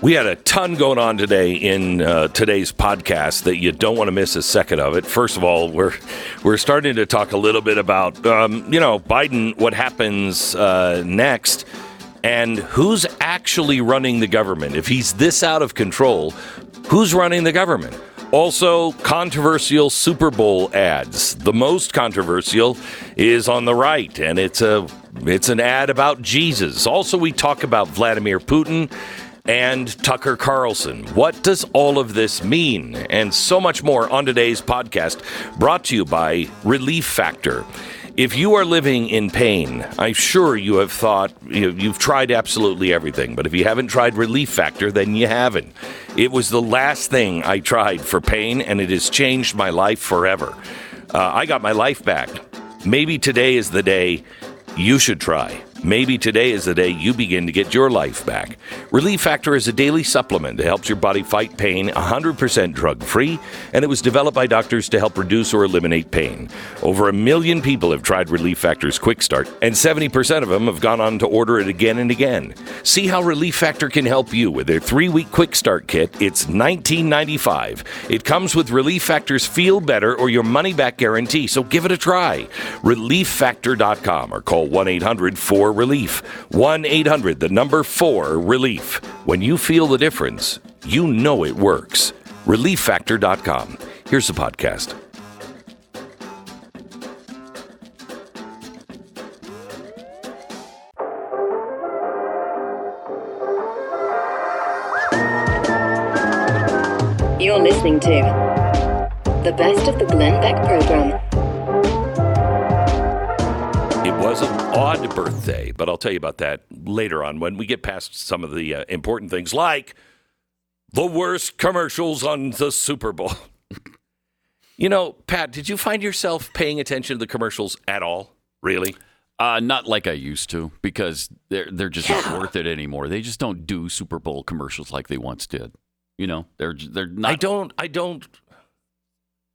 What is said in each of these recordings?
We had a ton going on today in uh, today's podcast that you don't want to miss a second of it. First of all, we're we're starting to talk a little bit about um, you know Biden, what happens uh, next, and who's actually running the government. If he's this out of control, who's running the government? Also, controversial Super Bowl ads. The most controversial is on the right, and it's a it's an ad about Jesus. Also, we talk about Vladimir Putin and Tucker Carlson. What does all of this mean? And so much more on today's podcast, brought to you by Relief Factor. If you are living in pain, I'm sure you have thought you've tried absolutely everything, but if you haven't tried Relief Factor, then you haven't. It was the last thing I tried for pain, and it has changed my life forever. Uh, I got my life back. Maybe today is the day you should try. Maybe today is the day you begin to get your life back. Relief Factor is a daily supplement that helps your body fight pain 100% drug free, and it was developed by doctors to help reduce or eliminate pain. Over a million people have tried Relief Factor's Quick Start, and 70% of them have gone on to order it again and again. See how Relief Factor can help you with their three week Quick Start kit. It's $19.95. It comes with Relief Factor's Feel Better or your money back guarantee, so give it a try. ReliefFactor.com or call 1 800 4 Relief. 1 800, the number 4 Relief. When you feel the difference, you know it works. ReliefFactor.com. Here's the podcast. You're listening to the best of the Glenn Beck program. Was an odd birthday, but I'll tell you about that later on when we get past some of the uh, important things like the worst commercials on the Super Bowl. you know, Pat, did you find yourself paying attention to the commercials at all? Really? Uh, not like I used to because they're they're just not worth it anymore. They just don't do Super Bowl commercials like they once did. You know, they're they're not. I don't. I don't.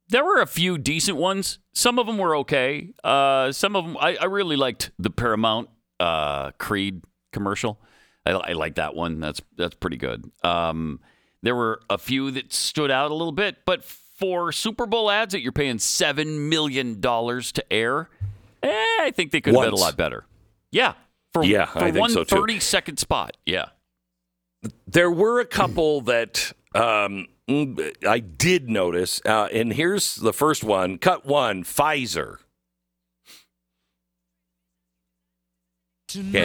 There were a few decent ones. Some of them were okay. Uh, some of them I, I really liked the Paramount uh, Creed commercial. I, I like that one. That's that's pretty good. Um, there were a few that stood out a little bit, but for Super Bowl ads that you're paying seven million dollars to air, eh, I think they could have been a lot better. Yeah, for Yeah, for I think one so, too. 30 second spot. Yeah. There were a couple that um, I did notice, uh, and here's the first one. Cut one. Pfizer. Can't hear.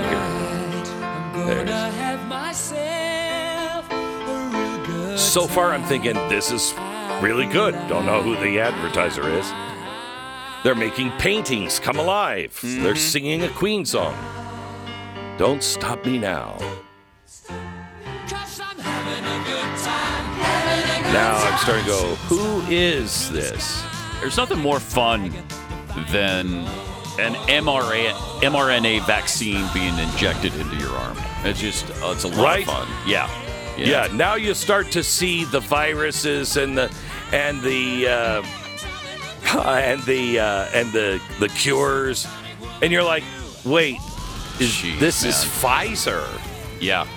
There it is. So far, I'm thinking this is really good. Don't know who the advertiser is. They're making paintings come alive. They're singing a Queen song. Don't stop me now. Now I'm starting to go, who is this? There's nothing more fun than an mRNA, mRNA vaccine being injected into your arm. It's just, uh, it's a lot Right? of fun. Yeah. Yeah. now you start to see the viruses and the and the uh, and the uh, and the the cures, and you're like, wait, is, Jeez, this is. Pfizer. Yeah.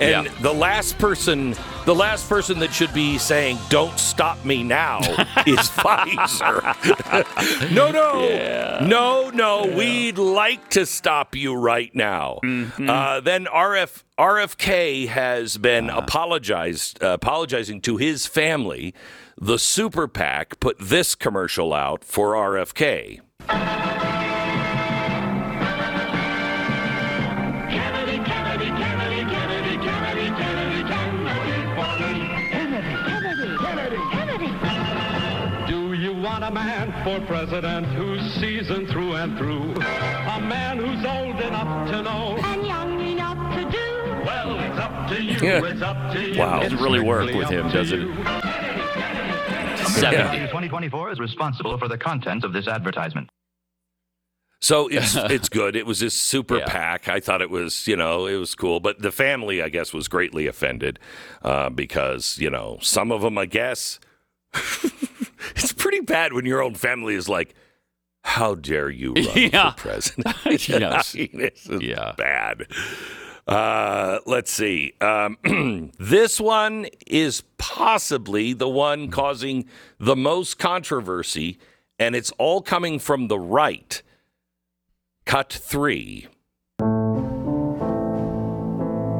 And Yeah. the last person, the last person that should be saying "Don't stop me now" is Pfizer. no, no, no, no. We'd like to stop you right now. Mm-hmm. Uh, then RF RFK has been Uh-huh. apologized uh, apologizing to his family. The Super PAC put this commercial out for RFK. For president who's seasoned through and through? A man who's old enough to know? and young enough to do. Well, it's up to you. Yeah. It's up to you. Wow. It's Doesn't really work with him, to does it? you. 70. 2024 is responsible for the contents of this advertisement. So it's it's good. It was this super Yeah. PAC. I thought it was you know it was cool, but the family I guess was greatly offended uh, because you know some of them I guess it's pretty bad when your own family is like, "How dare you run Yeah. for president?" Yes. I mean, Yeah. bad. Uh, let's see. Um, this one is possibly the one causing the most controversy, and it's all coming from the right. Cut three.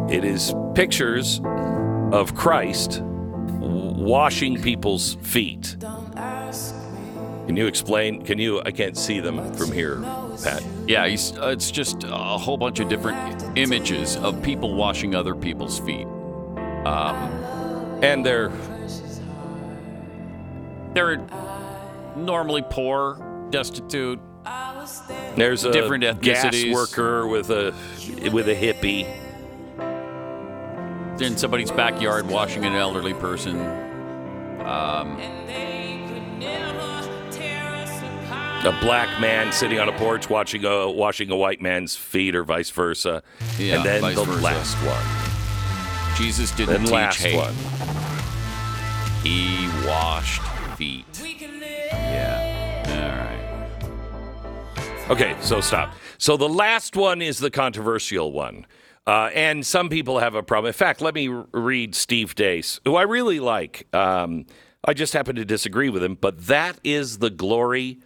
It is pictures of Christ washing people's feet. Can you explain? Can you? I can't see them from here, Pat. Yeah, he's, uh, it's just a whole bunch of different images of people washing other people's feet. And they're They're normally poor, destitute. there's a Different gas ethnicities. worker with a with a hippie. in somebody's backyard washing an elderly person. Um, a black man sitting on a porch watching a washing a white man's feet or vice versa. Yeah, and then the versa. last one. Jesus didn't Then teach last hate. one. He washed feet. Yeah. All right. Okay, so stop. So the last one is the controversial one. Uh, and some people have a problem. In fact, let me read Steve Deace, who I really like. Um, I just happen to disagree with him, but that is the glory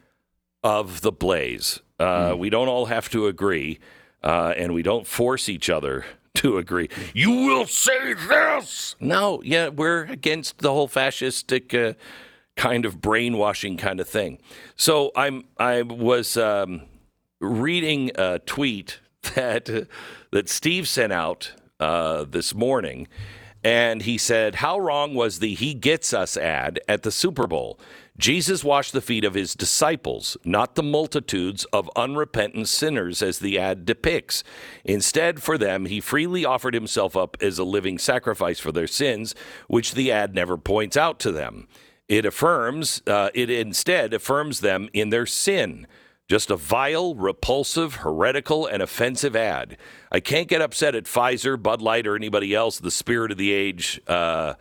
of the blaze. Uh, We don't all have to agree, uh, and we don't force each other to agree. You will say this. No, yeah, we're against the whole fascistic uh, kind of brainwashing kind of thing. So I'm I was um, reading a tweet that that Steve sent out uh, this morning, and he said, "How wrong was the He Gets Us ad at the Super Bowl? Jesus washed the feet of his disciples, not the multitudes of unrepentant sinners as the ad depicts. Instead, for them, he freely offered himself up as a living sacrifice for their sins, which the ad never points out to them." It affirms, uh, it instead affirms them in their sin. Just a vile, repulsive, heretical, and offensive ad. I can't get upset at Pfizer, Bud Light, or anybody else, the spirit of the age uh,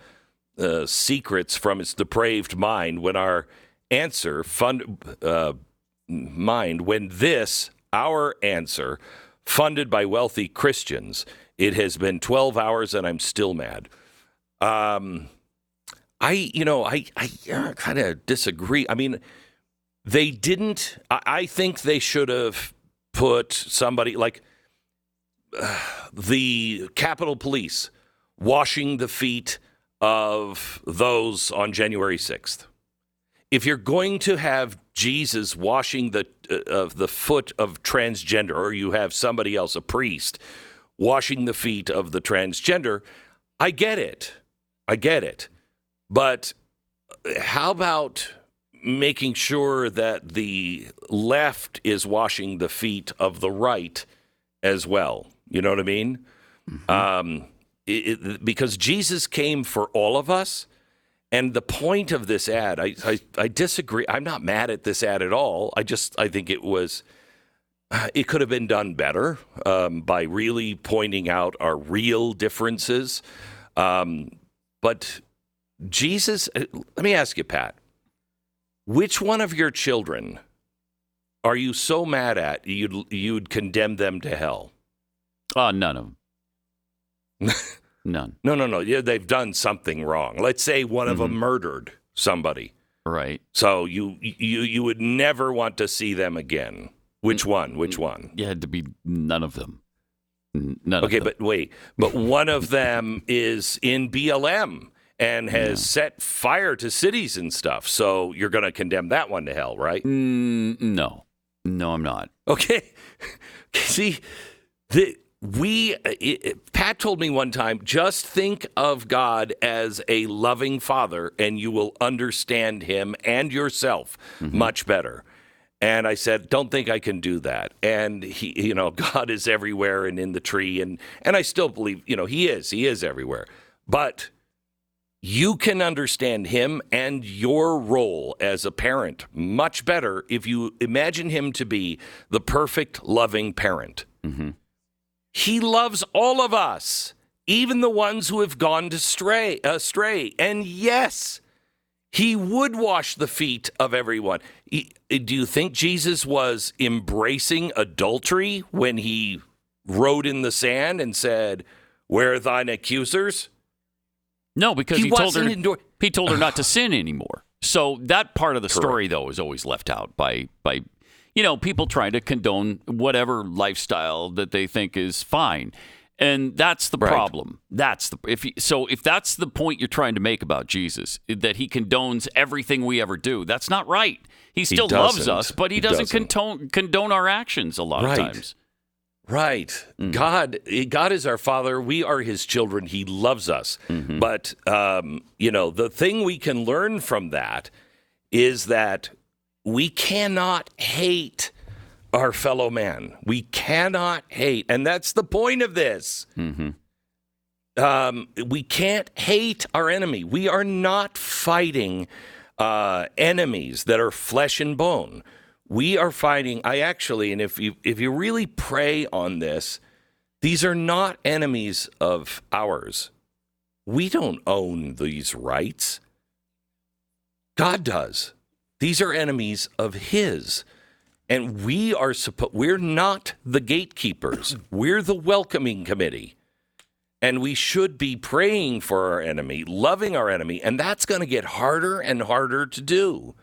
uh, secrets from its depraved mind when our answer, fund, uh, mind, when this, our answer, funded by wealthy Christians, it has been 12 hours and I'm still mad. Um, I, you know, I, I kind of disagree. I mean, they didn't. I, I think they should have put somebody like uh, the Capitol Police washing the feet of those on January 6th. If you're going to have Jesus washing the uh, of the foot of transgender, or you have somebody else, a priest, washing the feet of the transgender, I get it. I get it. But how about making sure that the left is washing the feet of the right as well? You know what I mean? Um, it, it, because Jesus came for all of us. And the point of this ad, I, I, I disagree. I'm not mad at this ad at all. I just I think it was it could have been done better um, by really pointing out our real differences. Um, but Jesus, uh, let me ask you, Pat, which one of your children are you so mad at you'd you'd condemn them to hell? Oh, none of them. none. No, no, no. Yeah, they've done something wrong. Let's say one of them mm-hmm. murdered somebody. Right. So you you you would never want to see them again. Which mm-hmm. one? Which one? You had to be none of them. None Okay, of them. but wait. But one of them is in BLM and has set fire to cities and stuff. So you're going to condemn that one to hell, right? Mm, no. No, I'm not. Okay. See, the we it, it- Pat told me one time just think of God as a loving father and you will understand him and yourself much better. And I said, "Don't think I can do that." And he, you know, God is everywhere and in the tree and and I still believe, you know, he is. He is everywhere. But you can understand him and your role as a parent much better if you imagine him to be the perfect loving parent. Mm-hmm. He loves all of us, even the ones who have gone to stray, uh, astray. And yes, he would wash the feet of everyone. He- uh, do you think Jesus was embracing adultery when he wrote in the sand and said, "Where are thine accusers?" No, because He he, told her endor- he told her not to sin anymore. So that part of the story, though, is always left out by by you know people trying to condone whatever lifestyle that they think is fine, and that's the Right. problem. That's the if he, so if that's the point you're trying to make about Jesus that he condones everything we ever do, that's not right. He still loves us, but he, He doesn't, doesn't. condone condone our actions a lot Right. of times. Right. Mm. God God is our father. We are his children. He loves us. Mm-hmm. But um, you know, the thing we can learn from that is that we cannot hate our fellow man. We cannot hate. And that's the point of this. Um, we can't hate our enemy. We are not fighting uh, enemies that are flesh and bone. We are fighting. I actually, and if you if you really pray on this, these are not enemies of ours. We don't own these rights. God does. These are enemies of His. And we are supposed, we're not the gatekeepers. We're the welcoming committee. And we should be praying for our enemy, loving our enemy. And that's going to get harder and harder to do.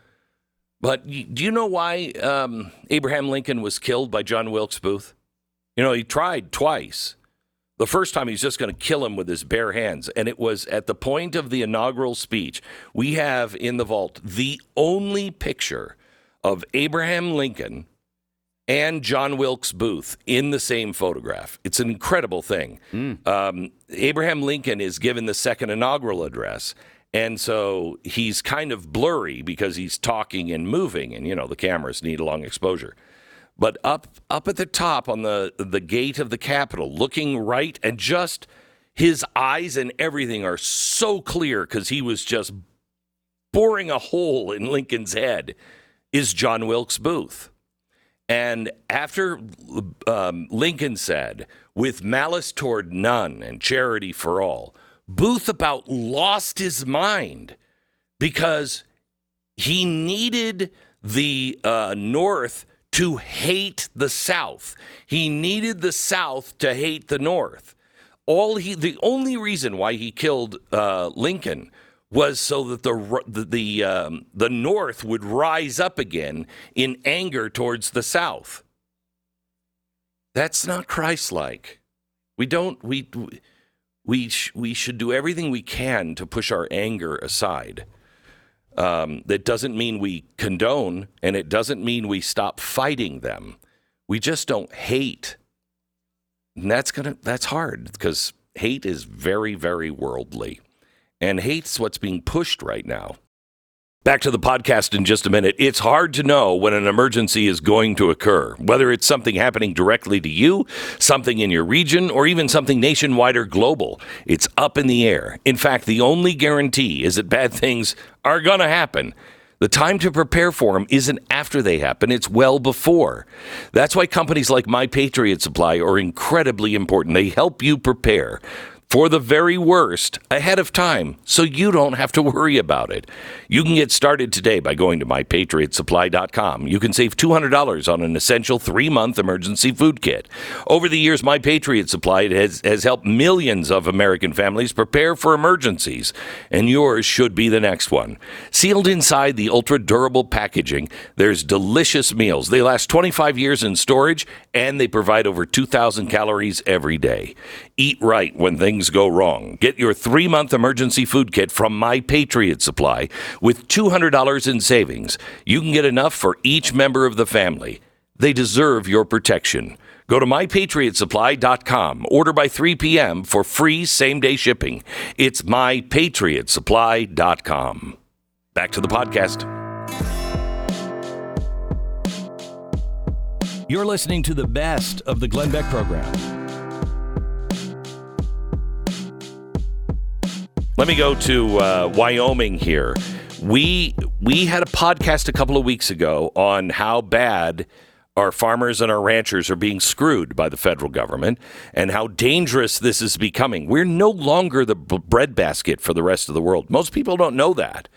But do you know why um, Abraham Lincoln was killed by John Wilkes Booth? You know, he tried twice. The first time he's just going to kill him with his bare hands. And it was at the point of the inaugural speech. We have in the vault the only picture of Abraham Lincoln and John Wilkes Booth in the same photograph. It's an incredible thing. Um, Abraham Lincoln is given the second inaugural address. And so he's kind of blurry because he's talking and moving, and you know the cameras need a long exposure. But up up at the top on the the gate of the Capitol, looking right, and just his eyes and everything are so clear because he was just boring a hole in Lincoln's head, is John Wilkes Booth. And after um, Lincoln said, with malice toward none and charity for all, Booth about lost his mind because he needed the uh, North to hate the South. He needed the South to hate the North. All he, the only reason why he killed uh, Lincoln was so that the the the, um, the North would rise up again in anger towards the South. That's not Christ-like. We don't we we sh- we should do everything we can to push our anger aside. Um, that doesn't mean we condone, and it doesn't mean we stop fighting them. We just don't hate, and that's gonna that's hard because hate is very very worldly, and hate's what's being pushed right now. Back to the podcast in just a minute. It's hard to know when an emergency is going to occur, whether it's something happening directly to you, something in your region, or even something nationwide or global. It's up in the air. In fact, the only guarantee is that bad things are going to happen. The time to prepare for them isn't after they happen, it's well before. That's why companies like My Patriot Supply are incredibly important. They help you prepare for the very worst ahead of time so you don't have to worry about it. You can get started today by going to mypatriotsupply.com. You can save $200 on an essential three month emergency food kit. Over the years, My Patriot Supply has, has helped millions of American families prepare for emergencies, and yours should be the next one. Sealed inside the ultra durable packaging, there's delicious meals. They last 25 years in storage, and they provide over 2,000 calories every day. Eat right when things go wrong. Get your three month emergency food kit from My Patriot Supply with $200 in savings. You can get enough for each member of the family. They deserve your protection. Go to mypatriotsupply.com. Order by 3 p.m. for free same day shipping. It's mypatriotsupply.com. Back to the podcast. You're listening to the best of the Glenn Beck program. Let me go to uh, Wyoming here. We we had a podcast a couple of weeks ago on how bad our farmers and our ranchers are being screwed by the federal government and how dangerous this is becoming. We're no longer the breadbasket for the rest of the world. Most people don't know that.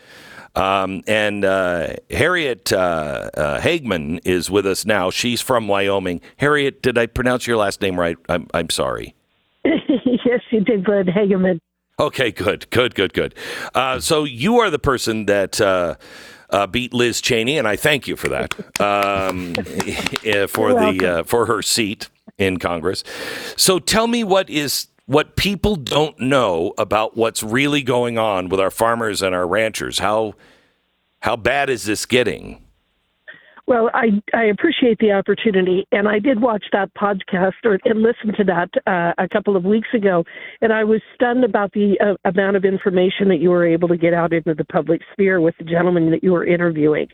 Um, and uh, Harriet uh, uh, Hageman is with us now. She's from Wyoming. Harriet, did I pronounce your last name right? I'm, I'm sorry. yes, you did, Glenn Hageman. Okay, good, good, good, good. Uh, so you are the person that uh, uh, beat Liz Cheney, and I thank you for that um, eh, for the uh, for her seat in Congress. So tell me what is what people don't know about what's really going on with our farmers and our ranchers. How how bad is this getting? Well, I I appreciate the opportunity, and I did watch that podcast or and listen to that uh, a couple of weeks ago, and I was stunned about the uh, amount of information that you were able to get out into the public sphere with the gentleman that you were interviewing.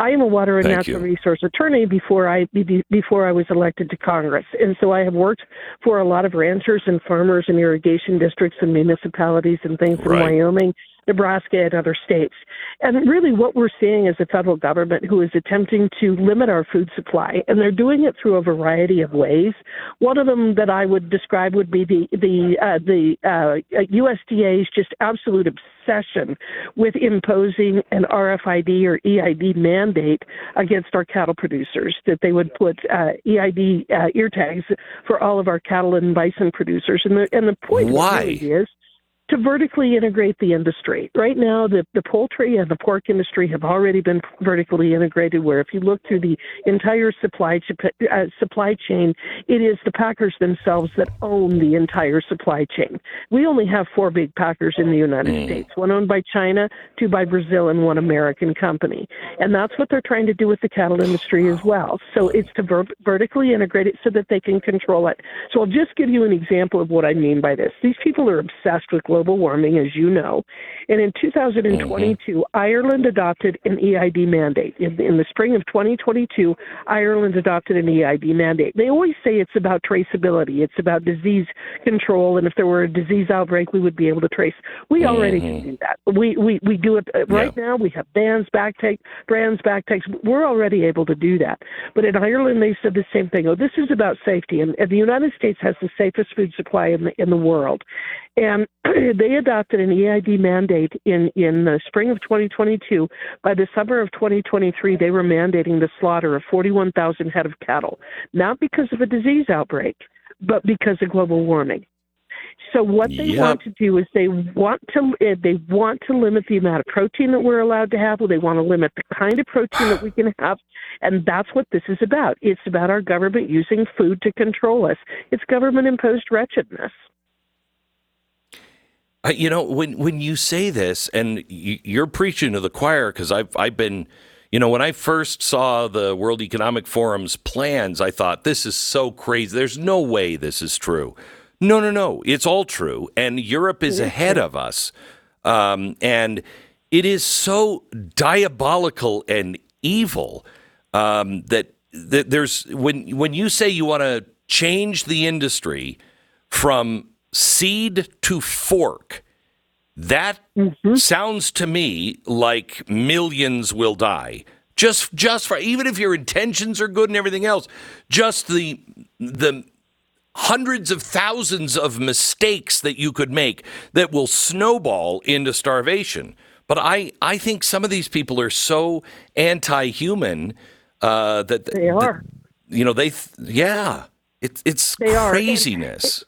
I am a water and Thank natural you. resource attorney before I be- before I was elected to Congress, and so I have worked for a lot of ranchers and farmers and irrigation districts and municipalities and things in Wyoming. Nebraska and other states. And really, what we're seeing is a federal government who is attempting to limit our food supply, and they're doing it through a variety of ways. One of them that I would describe would be the the uh, the uh, USDA's just absolute obsession with imposing an RFID or EID mandate against our cattle producers. That they would put uh, EID uh, ear tags for all of our cattle and bison producers, and the and the point Why? really is to vertically integrate the industry. Right now, the, the poultry and the pork industry have already been vertically integrated. Where if you look through the entire supply uh, supply chain, it is the packers themselves that own the entire supply chain. We only have four big packers in the United States: one owned by China, two by Brazil, and one American company. And that's what they're trying to do with the cattle industry as well. So it's to ver- vertically integrate it so that they can control it. So I'll just give you an example of what I mean by this. These people are obsessed with global warming, as you know. And in 2022, Ireland adopted an EID mandate. In, in the spring of 2022, Ireland adopted an EID mandate. They always say it's about traceability, it's about disease control, and if there were a disease outbreak, we would be able to trace. We already can do that. We we we do it uh, right now. We have bans, back take, brands, back takes. We're already able to do that. But in Ireland, they said the same thing. Oh, this is about safety, and, and the United States has the safest food supply in the in the world. And they adopted an EID mandate in, in the spring of 2022. By the summer of 2023, they were mandating the slaughter of 41,000 head of cattle, not because of a disease outbreak, but because of global warming. So what they Yep. want to do is they want to eh, they want to limit the amount of protein that we're allowed to have. Or they want to limit the kind of protein that we can have, and that's what this is about. It's about our government using food to control us. It's government imposed wretchedness. You know, when when you say this, and you, you're preaching to the choir, because I've I've been, you know, when I first saw the World Economic Forum's plans, I thought this is so crazy. There's no way this is true. No, no, no. It's all true, and Europe is ahead of us, um, and it is so diabolical and evil um, that that there's when when you say you want to change the industry from seed to fork, that sounds to me like millions will die. Just just for even if your intentions are good and everything else, just the the hundreds of thousands of mistakes that you could make that will snowball into starvation. But I, I think some of these people are so anti-human uh, that They are. you know they th- yeah it's it's They are. craziness.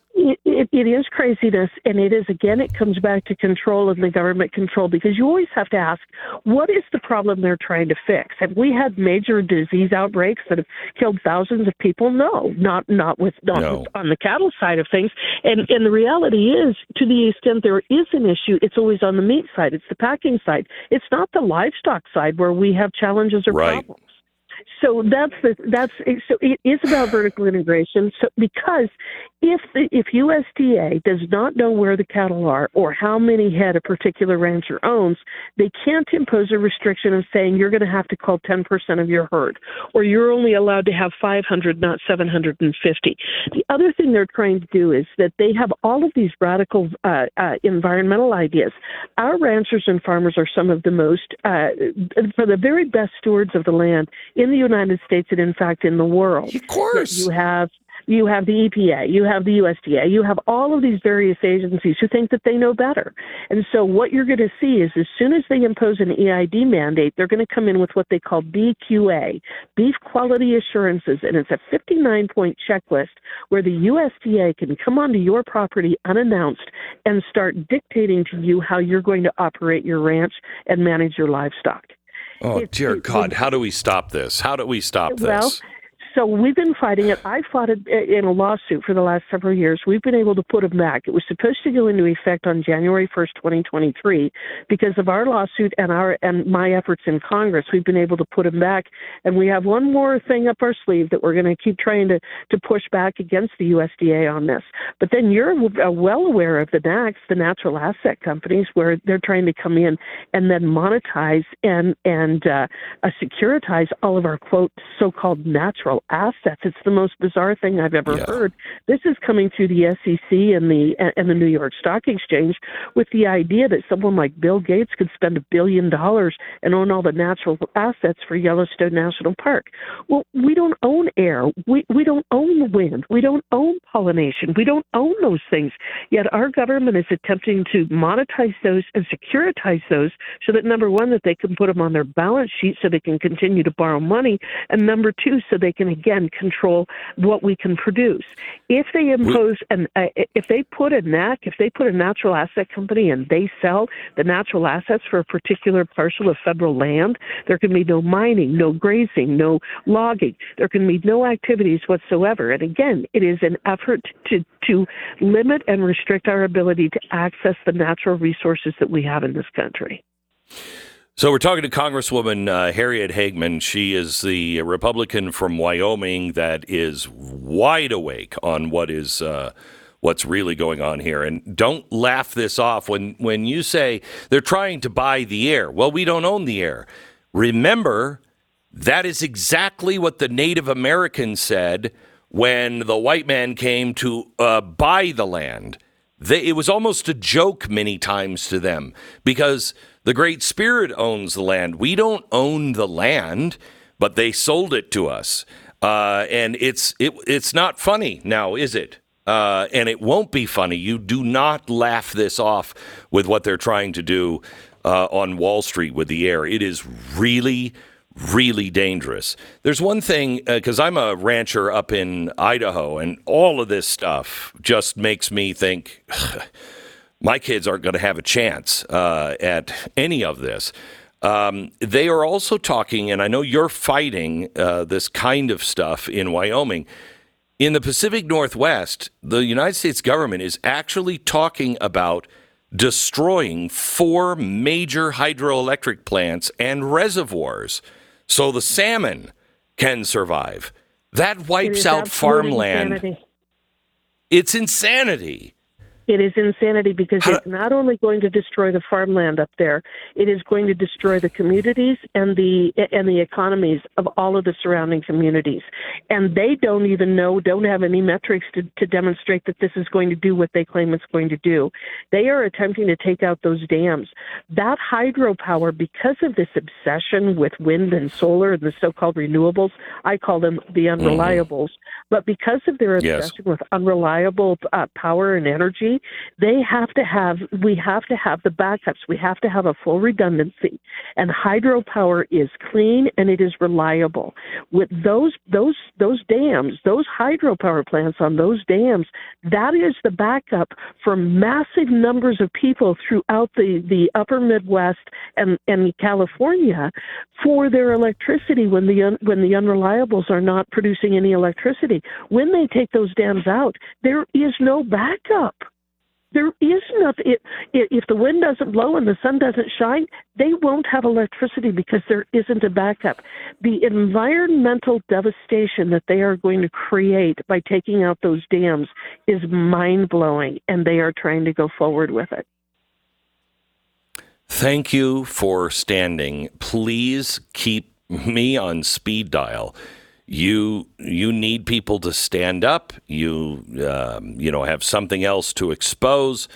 It, it, is craziness, and it is again. It comes back to control of the government control because you always have to ask, what is the problem they're trying to fix? Have we had major disease outbreaks that have killed thousands of people? No, not not with not No. with, on the cattle side of things. And and the reality is, to the extent there is an issue, it's always on the meat side. It's the packing side. It's not the livestock side where we have challenges or Right. problems. So that's the that's so it is about vertical integration. So because if the, if USDA does not know where the cattle are or how many head a particular rancher owns, they can't impose a restriction of saying you're going to have to call 10% of your herd or you're only allowed to have 500, not 750. The other thing they're trying to do is that they have all of these radical uh, uh, environmental ideas. Our ranchers and farmers are some of the most, uh, for the very best stewards of the land in the United States and, in fact, in the world. Of course. You have You have the EPA, you have the USDA, you have all of these various agencies who think that they know better. And so what you're going to see is as soon as they impose an EID mandate, they're going to come in with what they call BQA, Beef Quality Assurances, and it's a 59 point checklist where the USDA can come onto your property unannounced and start dictating to you how you're going to operate your ranch and manage your livestock. Oh, dear God. How do we stop this? How do we stop Well, this? So we've been fighting it. I fought it in a lawsuit for the last several years. We've been able to put it back. It was supposed to go into effect on January 1st, 2023. Because of our lawsuit and our and my efforts in Congress, we've been able to put it back. And we have one more thing up our sleeve that we're going to keep trying to to push back against the USDA on this. But then you're uh, well aware of the NACs, the natural asset companies, where they're trying to come in and then monetize and and uh, uh, securitize all of our quote so-called natural assets. It's the most bizarre thing I've ever Yeah. heard. This is coming through the SEC and the and the New York Stock Exchange with the idea that someone like Bill Gates could spend a billion dollars and own all the natural assets for Yellowstone National Park. Well, we don't own air. We we don't own wind. We don't own pollination. We don't own those things. Yet our government is attempting to monetize those and securitize those so that number one, that they can put them on their balance sheet so they can continue to borrow money, and number two, so they can again control what we can produce. If they impose an, uh, if they put a NAC, if they put a natural asset company and they sell the natural assets for a particular parcel of federal land, there can be no mining, no grazing, no logging. There can be no activities whatsoever. And again, it is an effort to to limit and restrict our ability to access the natural resources that we have in this country. So we're talking to Congresswoman uh, Harriet Hageman. She is the Republican from Wyoming that is wide awake on what is uh, what's really going on here. And don't laugh this off when when you say they're trying to buy the air. Well, we don't own the air. Remember, that is exactly what the Native Americans said when the white man came to uh, buy the land. They, it was almost a joke many times to them because the Great Spirit owns the land. We don't own the land, but they sold it to us, uh, and it's it, it's not funny now, is it? Uh, and it won't be funny. You do not laugh this off with what they're trying to do uh, on Wall Street with the air. It is really really dangerous. There's one thing because I'm a rancher up in Idaho, and all of this stuff just makes me think my kids aren't going to have a chance uh, at any of this. Um, they are also talking, and I know you're fighting uh, this kind of stuff in Wyoming. In the Pacific Northwest, the United States government is actually talking about destroying four major hydroelectric plants and reservoirs so the salmon can survive. That wipes out farmland. insanity. It's insanity. It is insanity because How- it's not only going to destroy the farmland up there, it is going to destroy the communities and the and the economies of all of the surrounding communities. And they don't even know, don't have any metrics to, to demonstrate that this is going to do what they claim it's going to do. They are attempting to take out those dams. That hydropower, because of this obsession with wind and solar and the so-called renewables, I call them the unreliables. But because of their Yes. obsession with unreliable uh, power and energy, they have to have we have to have the backups. We have to have a full redundancy. And hydropower is clean and it is reliable. With those those those dams, those hydropower plants on those dams, that is the backup for massive numbers of people throughout the, the upper Midwest and, and California for their electricity when the un, when the unreliables are not producing any electricity. When they take those dams out, there is no backup. There is nothing. It, it, if the wind doesn't blow and the sun doesn't shine, they won't have electricity because there isn't a backup. The environmental devastation that they are going to create by taking out those dams is mind blowing, and they are trying to go forward with it. Thank you for standing. Please keep me on speed dial. You you need people to stand up. You um, you know have something else to expose.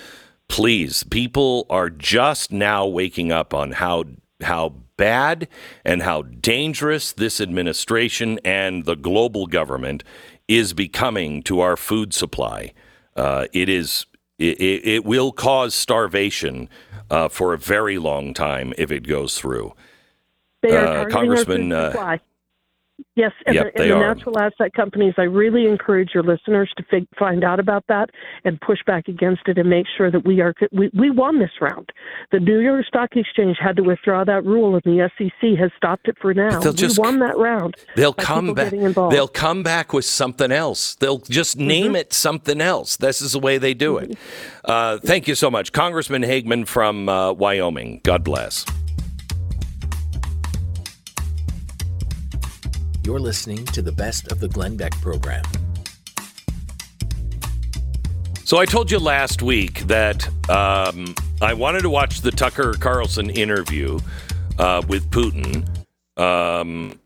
Please, people are just now waking up on how how bad and how dangerous this administration and the global government is becoming to our food supply. Uh, it is it, it, will cause starvation uh, for a very long time if it goes through. Uh, Congressman. Yes, and, yep, the, and the natural asset companies, I really encourage your listeners to fig- find out about that and push back against it and make sure that we are we, we won this round. The New York Stock Exchange had to withdraw that rule, and the SEC has stopped it for now. They'll just, we won that round. They'll come back. They'll come back with something else. They'll just mm-hmm. name mm-hmm. it something else. This is the way they do it. Mm-hmm. Uh, thank you so much, Congressman Hageman from uh, Wyoming. God bless. You're listening to the best of the Glenn Beck program. So I told you last week that um, I wanted to watch the Tucker Carlson interview uh, with Putin, um,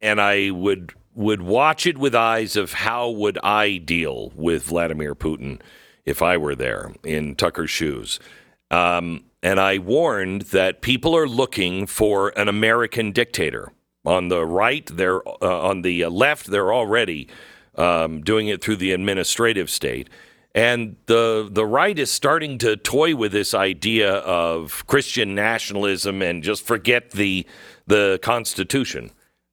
and I would would watch it with eyes of how would I deal with Vladimir Putin if I were there in Tucker's shoes. Um, and I warned that people are looking for an American dictator. On the right, they're uh, on the left, they're already um, doing it through the administrative state. And the the right is starting to toy with this idea of Christian nationalism and just forget the the Constitution.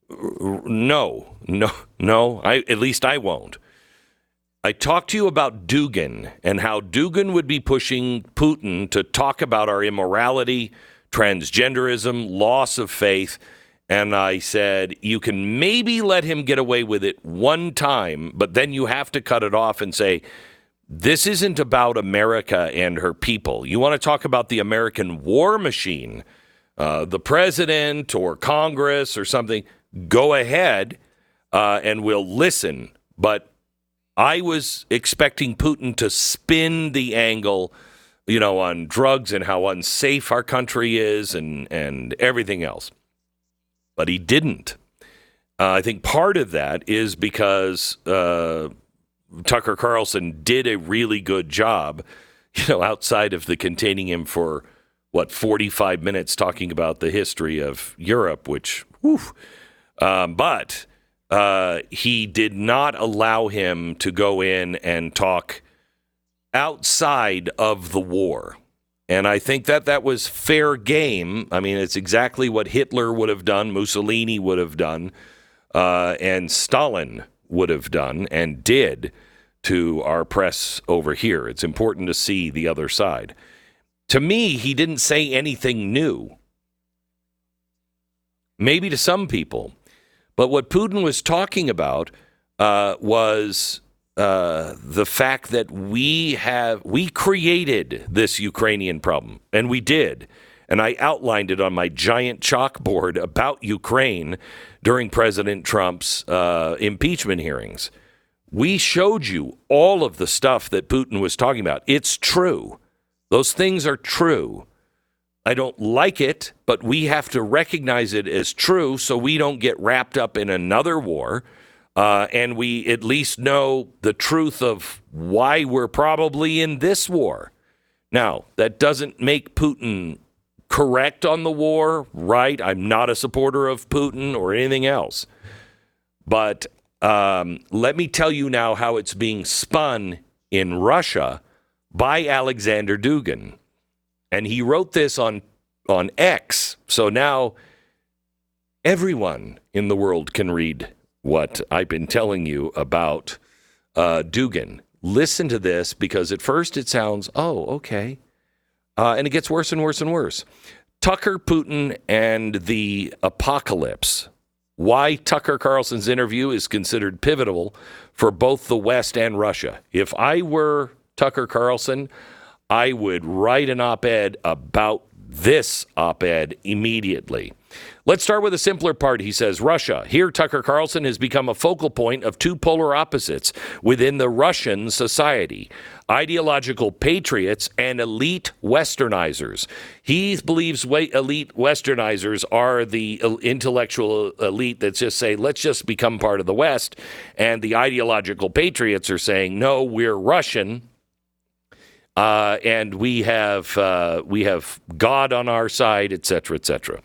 No, no, no. I at least I won't. I talked to you about Dugin and how Dugin would be pushing Putin to talk about our immorality, transgenderism, loss of faith. And I said, you can maybe let him get away with it one time, but then you have to cut it off and say, this isn't about America and her people. You want to talk about the American war machine, uh, the president or Congress or something, go ahead uh, and we'll listen. But I was expecting Putin to spin the angle, you know, on drugs and how unsafe our country is and, and everything else but he didn't. Uh, I think part of that is because uh, Tucker Carlson did a really good job, you know, outside of the containing him for what 45 minutes talking about the history of Europe, which, whew, um, but uh, he did not allow him to go in and talk outside of the war. And I think that that was fair game. I mean, it's exactly what Hitler would have done, Mussolini would have done, uh, and Stalin would have done and did to our press over here. It's important to see the other side. To me, he didn't say anything new. Maybe to some people. But what Putin was talking about uh, was uh, the fact that we have we created this Ukrainian problem, and we did. And I outlined it on my giant chalkboard about Ukraine during President Trump's uh, impeachment hearings. We showed you all of the stuff that Putin was talking about. It's true. Those things are true. I don't like it, but we have to recognize it as true so we don't get wrapped up in another war uh, and we at least know the truth of why we're probably in this war. Now, that doesn't make Putin correct on the war, right? I'm not a supporter of Putin or anything else. But um, let me tell you now how it's being spun in Russia by Alexander Dugin. And he wrote this on, on X. So now everyone in the world can read what I've been telling you about uh, Dugin. Listen to this because at first it sounds, oh, okay. Uh, and it gets worse and worse and worse. Tucker, Putin, and the apocalypse. Why Tucker Carlson's interview is considered pivotal for both the West and Russia. If I were Tucker Carlson, I would write an op ed about this op ed immediately. Let's start with a simpler part. He says Russia. Here, Tucker Carlson has become a focal point of two polar opposites within the Russian society ideological patriots and elite westernizers. He believes elite westernizers are the intellectual elite that just say, let's just become part of the West. And the ideological patriots are saying, no, we're Russian. Uh, and we have uh, we have God on our side, et cetera, et cetera.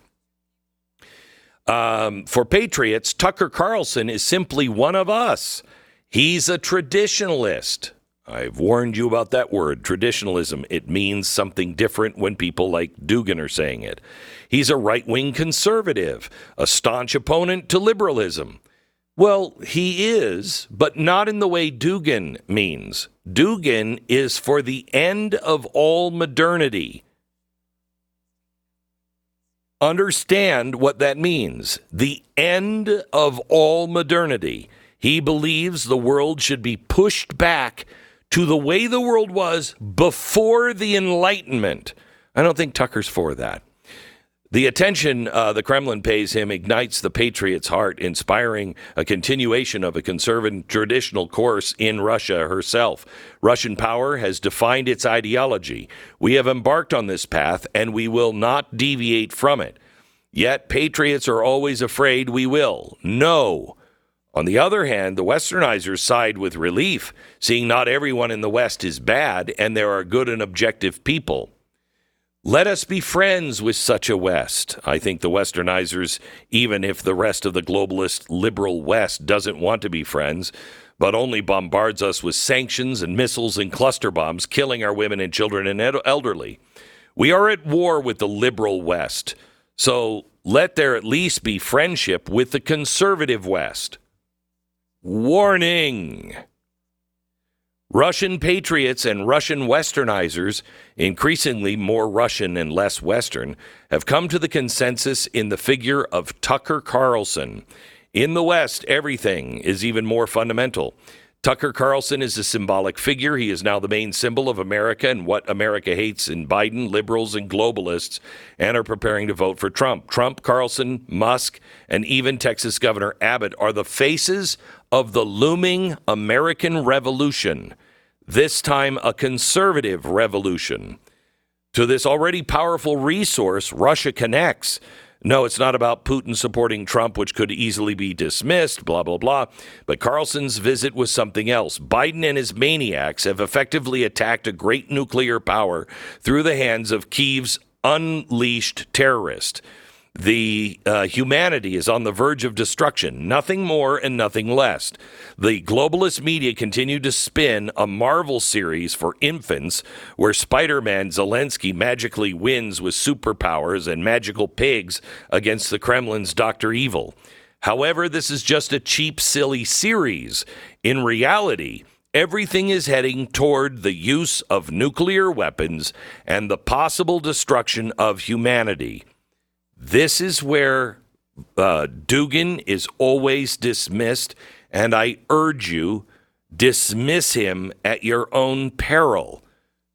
Um, for Patriots, Tucker Carlson is simply one of us. He's a traditionalist. I've warned you about that word, traditionalism. It means something different when people like Dugin are saying it. He's a right wing conservative, a staunch opponent to liberalism. Well, he is, but not in the way Dugin means. Dugin is for the end of all modernity. Understand what that means. The end of all modernity. He believes the world should be pushed back to the way the world was before the Enlightenment. I don't think Tucker's for that. The attention uh, the Kremlin pays him ignites the patriot's heart, inspiring a continuation of a conservative traditional course in Russia herself. Russian power has defined its ideology. We have embarked on this path, and we will not deviate from it. Yet, patriots are always afraid we will. No. On the other hand, the westernizers side with relief, seeing not everyone in the West is bad and there are good and objective people. Let us be friends with such a West. I think the westernizers, even if the rest of the globalist liberal West doesn't want to be friends, but only bombards us with sanctions and missiles and cluster bombs, killing our women and children and ed- elderly. We are at war with the liberal West. So let there at least be friendship with the conservative West. Warning! Russian patriots and Russian westernizers, increasingly more Russian and less Western, have come to the consensus in the figure of Tucker Carlson. In the West, everything is even more fundamental. Tucker Carlson is a symbolic figure. He is now the main symbol of America and what America hates in Biden, liberals, and globalists, and are preparing to vote for Trump. Trump, Carlson, Musk, and even Texas Governor Abbott are the faces of the looming American revolution, this time a conservative revolution. To this already powerful resource, Russia connects. No, it's not about Putin supporting Trump, which could easily be dismissed, blah, blah, blah. But Carlson's visit was something else. Biden and his maniacs have effectively attacked a great nuclear power through the hands of Kiev's unleashed terrorist. The uh, humanity is on the verge of destruction, nothing more and nothing less. The globalist media continue to spin a Marvel series for infants where Spider Man Zelensky magically wins with superpowers and magical pigs against the Kremlin's Dr. Evil. However, this is just a cheap, silly series. In reality, everything is heading toward the use of nuclear weapons and the possible destruction of humanity. This is where uh, Dugin is always dismissed, and I urge you dismiss him at your own peril.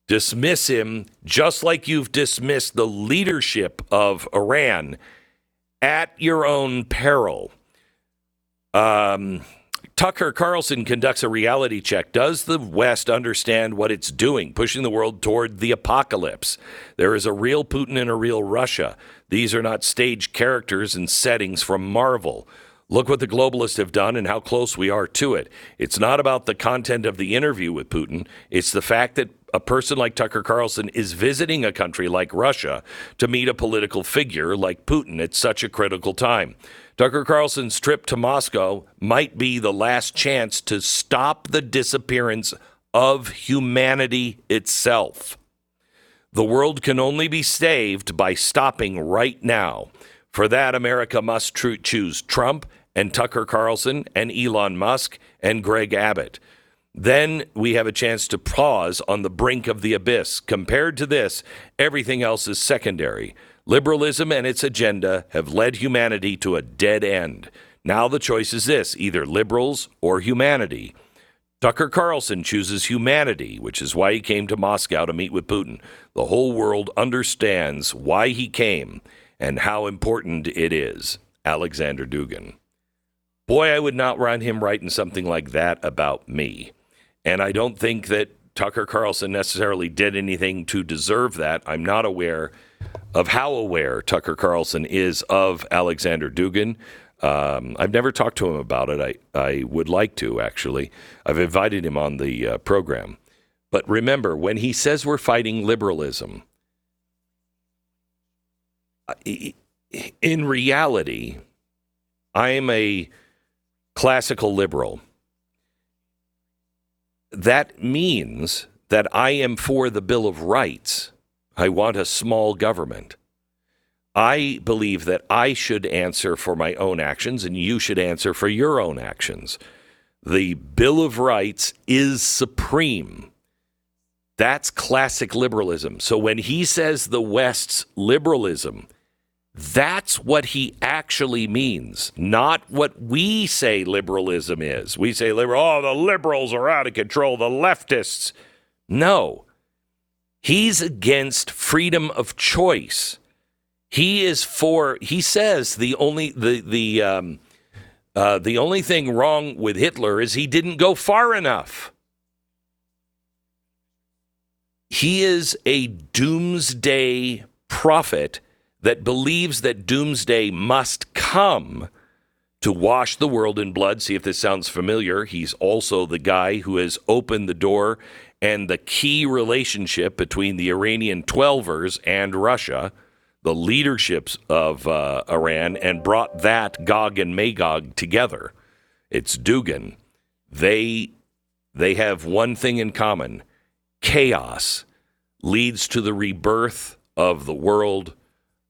Dismiss him just like you've dismissed the leadership of Iran at your own peril. Um, Tucker Carlson conducts a reality check. Does the West understand what it's doing, pushing the world toward the apocalypse? There is a real Putin and a real Russia. These are not staged characters and settings from Marvel. Look what the globalists have done and how close we are to it. It's not about the content of the interview with Putin, it's the fact that a person like Tucker Carlson is visiting a country like Russia to meet a political figure like Putin at such a critical time. Tucker Carlson's trip to Moscow might be the last chance to stop the disappearance of humanity itself. The world can only be saved by stopping right now. For that, America must tr- choose Trump and Tucker Carlson and Elon Musk and Greg Abbott. Then we have a chance to pause on the brink of the abyss. Compared to this, everything else is secondary. Liberalism and its agenda have led humanity to a dead end. Now the choice is this either liberals or humanity. Tucker Carlson chooses humanity, which is why he came to Moscow to meet with Putin. The whole world understands why he came and how important it is. Alexander Dugin. Boy, I would not want him writing something like that about me. And I don't think that Tucker Carlson necessarily did anything to deserve that. I'm not aware of how aware Tucker Carlson is of Alexander Dugin. Um, I've never talked to him about it. I, I would like to, actually. I've invited him on the uh, program. But remember, when he says we're fighting liberalism, in reality, I am a classical liberal. that means that I am for the Bill of Rights. I want a small government. I believe that I should answer for my own actions and you should answer for your own actions. The Bill of Rights is supreme. That's classic liberalism. So when he says the West's liberalism, that's what he actually means, not what we say liberalism is. We say liberal, oh, the liberals are out of control, the leftists. No. He's against freedom of choice. He is for. He says the only the the um, uh, the only thing wrong with Hitler is he didn't go far enough. He is a doomsday prophet that believes that doomsday must come to wash the world in blood. See if this sounds familiar. He's also the guy who has opened the door and the key relationship between the Iranian Twelvers and Russia, the leaderships of uh, Iran, and brought that Gog and Magog together. It's Dugin. They they have one thing in common: chaos leads to the rebirth of the world.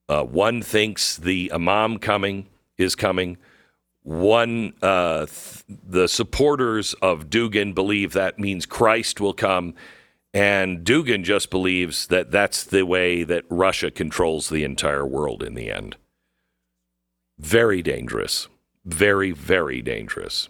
Uh, one thinks the Imam coming is coming. One, uh, th- the supporters of Dugin believe that means Christ will come. And Dugin just believes that that's the way that Russia controls the entire world in the end. Very dangerous. Very, very dangerous.